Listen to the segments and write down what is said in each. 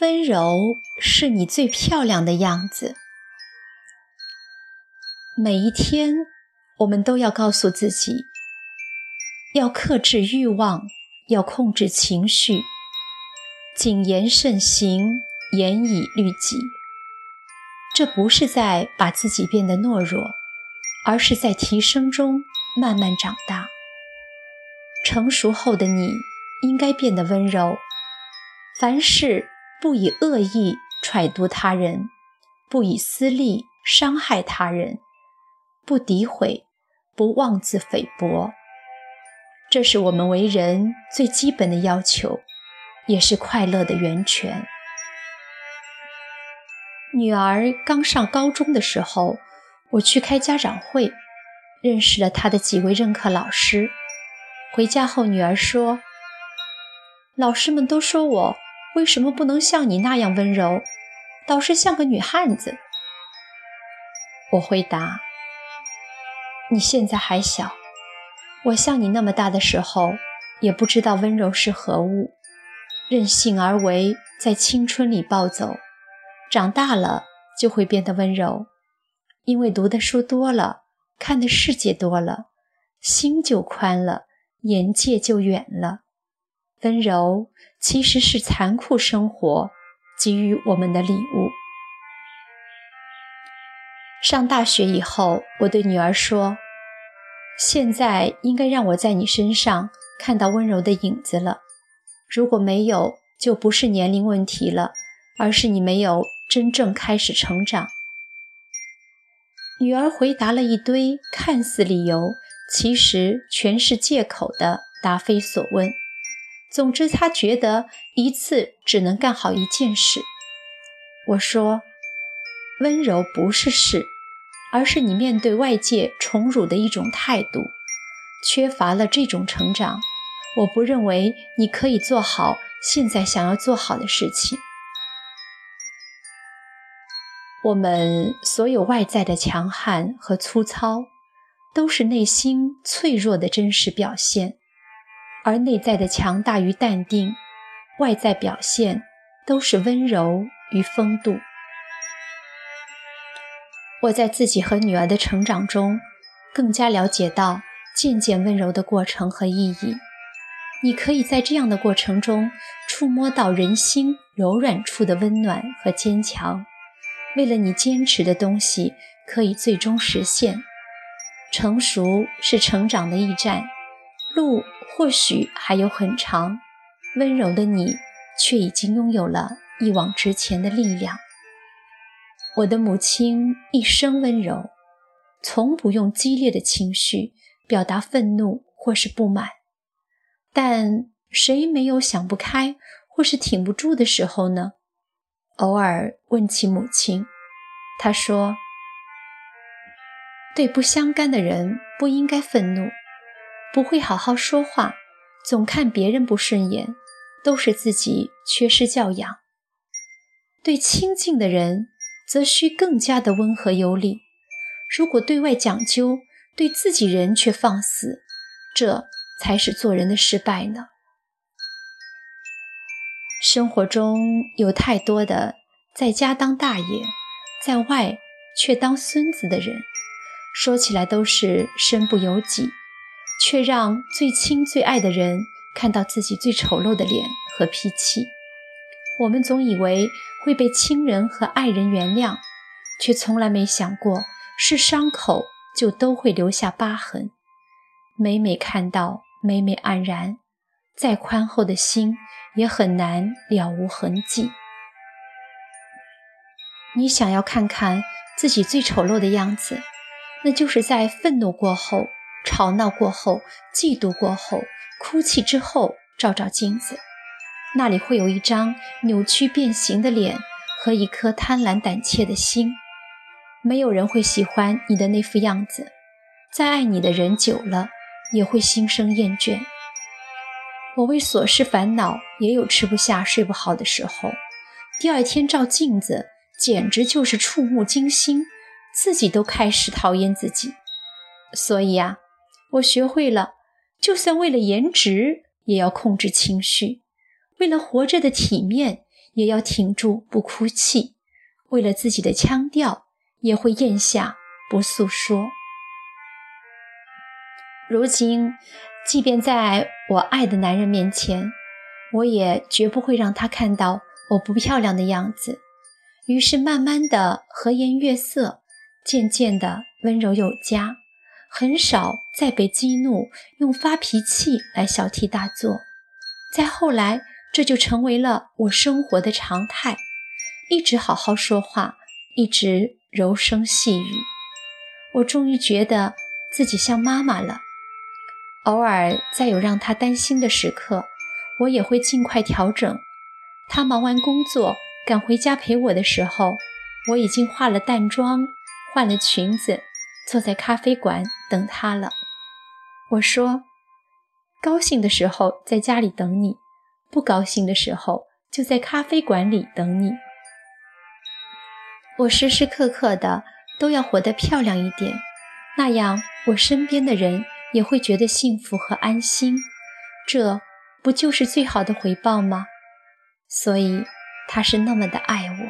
温柔是你最漂亮的样子。每一天，我们都要告诉自己，要克制欲望，要控制情绪，谨言慎行，严以律己。这不是在把自己变得懦弱，而是在提升中慢慢长大。成熟后的你，应该变得温柔，凡事。不以恶意揣度他人，不以私利伤害他人，不诋毁，不妄自菲薄，这是我们为人最基本的要求，也是快乐的源泉。女儿刚上高中的时候，我去开家长会，认识了她的几位任课老师。回家后，女儿说：“老师们都说我。”为什么不能像你那样温柔，倒是像个女汉子？我回答：“你现在还小，我像你那么大的时候，也不知道温柔是何物，任性而为，在青春里暴走，长大了就会变得温柔，因为读的书多了，看的世界多了，心就宽了，眼界就远了。温柔。”其实是残酷生活给予我们的礼物。上大学以后，我对女儿说：“现在应该让我在你身上看到温柔的影子了。如果没有，就不是年龄问题了，而是你没有真正开始成长。”女儿回答了一堆看似理由，其实全是借口的答非所问。总之，他觉得一次只能干好一件事。我说：“温柔不是事，而是你面对外界宠辱的一种态度。缺乏了这种成长，我不认为你可以做好现在想要做好的事情。我们所有外在的强悍和粗糙，都是内心脆弱的真实表现。”而内在的强大与淡定，外在表现都是温柔与风度。我在自己和女儿的成长中，更加了解到渐渐温柔的过程和意义。你可以在这样的过程中，触摸到人心柔软处的温暖和坚强。为了你坚持的东西，可以最终实现。成熟是成长的驿站，路。或许还有很长，温柔的你却已经拥有了一往直前的力量。我的母亲一生温柔，从不用激烈的情绪表达愤怒或是不满。但谁没有想不开或是挺不住的时候呢？偶尔问起母亲，她说：“对不相干的人不应该愤怒。”不会好好说话，总看别人不顺眼，都是自己缺失教养。对亲近的人，则需更加的温和有礼。如果对外讲究，对自己人却放肆，这才是做人的失败呢。生活中有太多的在家当大爷，在外却当孙子的人，说起来都是身不由己。却让最亲最爱的人看到自己最丑陋的脸和脾气。我们总以为会被亲人和爱人原谅，却从来没想过是伤口就都会留下疤痕。每每看到，每每黯然，再宽厚的心也很难了无痕迹。你想要看看自己最丑陋的样子，那就是在愤怒过后。吵闹过后，嫉妒过后，哭泣之后，照照镜子，那里会有一张扭曲变形的脸和一颗贪婪胆怯的心。没有人会喜欢你的那副样子，再爱你的人久了也会心生厌倦。我为琐事烦恼，也有吃不下、睡不好的时候。第二天照镜子，简直就是触目惊心，自己都开始讨厌自己。所以呀。我学会了，就算为了颜值，也要控制情绪；为了活着的体面，也要挺住不哭泣；为了自己的腔调，也会咽下不诉说。如今，即便在我爱的男人面前，我也绝不会让他看到我不漂亮的样子。于是，慢慢的和颜悦色，渐渐的温柔有加，很少再被激怒，用发脾气来小题大做。再后来，这就成为了我生活的常态，一直好好说话，一直柔声细语。我终于觉得自己像妈妈了。偶尔再有让他担心的时刻，我也会尽快调整。他忙完工作赶回家陪我的时候，我已经化了淡妆，换了裙子，坐在咖啡馆等他了。我说：“高兴的时候在家里等你，不高兴的时候就在咖啡馆里等你。”我时时刻刻的都要活得漂亮一点，那样我身边的人。也会觉得幸福和安心，这不就是最好的回报吗？所以他是那么的爱我。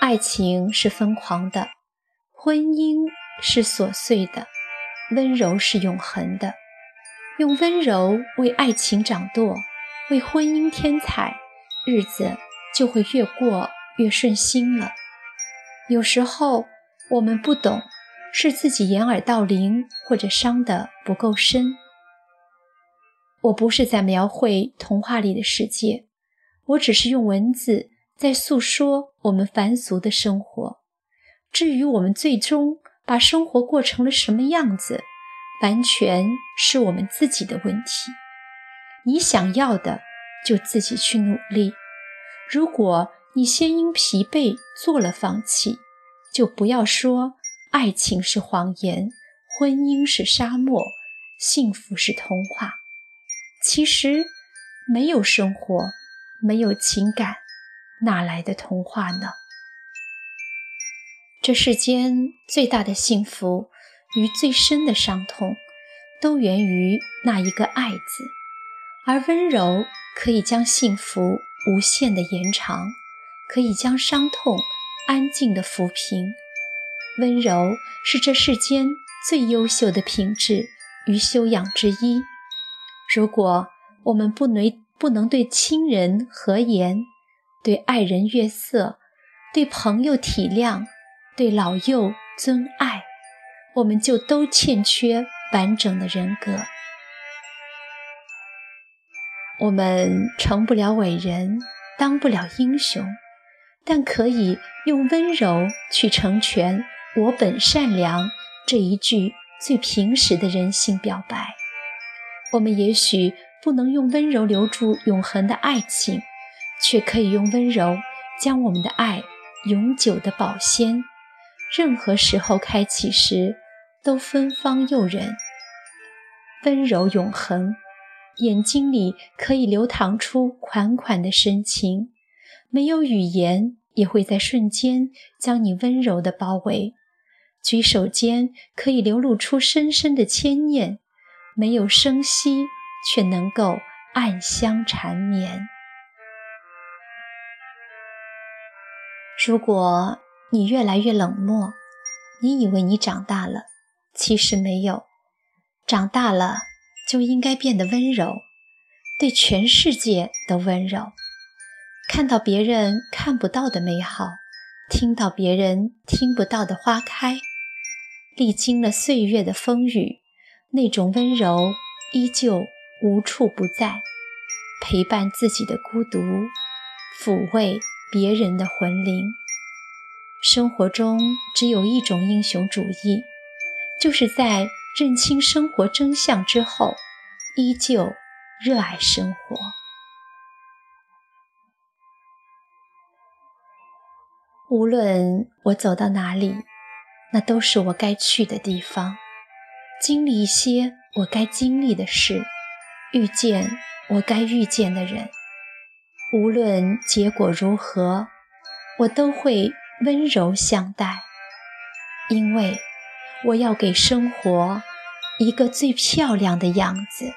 爱情是疯狂的，婚姻是琐碎的，温柔是永恒的。用温柔为爱情掌舵，为婚姻添彩，日子就会越过越顺心了。有时候我们不懂。是自己掩耳盗铃，或者伤得不够深。我不是在描绘童话里的世界，我只是用文字在诉说我们凡俗的生活。至于我们最终把生活过成了什么样子，完全是我们自己的问题。你想要的，就自己去努力。如果你先因疲惫做了放弃，就不要说。爱情是谎言，婚姻是沙漠，幸福是童话。其实，没有生活，没有情感，哪来的童话呢？这世间最大的幸福与最深的伤痛，都源于那一个“爱”字。而温柔可以将幸福无限的延长，可以将伤痛安静的抚平。温柔是这世间最优秀的品质与修养之一。如果我们不能不能对亲人和颜，对爱人悦色，对朋友体谅，对老幼尊爱，我们就都欠缺完整的人格。我们成不了伟人，当不了英雄，但可以用温柔去成全。我本善良这一句最平实的人性表白，我们也许不能用温柔留住永恒的爱情，却可以用温柔将我们的爱永久的保鲜。任何时候开启时都芬芳诱人，温柔永恒，眼睛里可以流淌出款款的深情，没有语言也会在瞬间将你温柔的包围。举手间可以流露出深深的牵念，没有声息，却能够暗香缠绵。如果你越来越冷漠，你以为你长大了，其实没有。长大了就应该变得温柔，对全世界都温柔，看到别人看不到的美好，听到别人听不到的花开。历经了岁月的风雨，那种温柔依旧无处不在，陪伴自己的孤独，抚慰别人的魂灵。生活中只有一种英雄主义，就是在认清生活真相之后，依旧热爱生活。无论我走到哪里。那都是我该去的地方，经历一些我该经历的事，遇见我该遇见的人。无论结果如何，我都会温柔相待，因为我要给生活一个最漂亮的样子。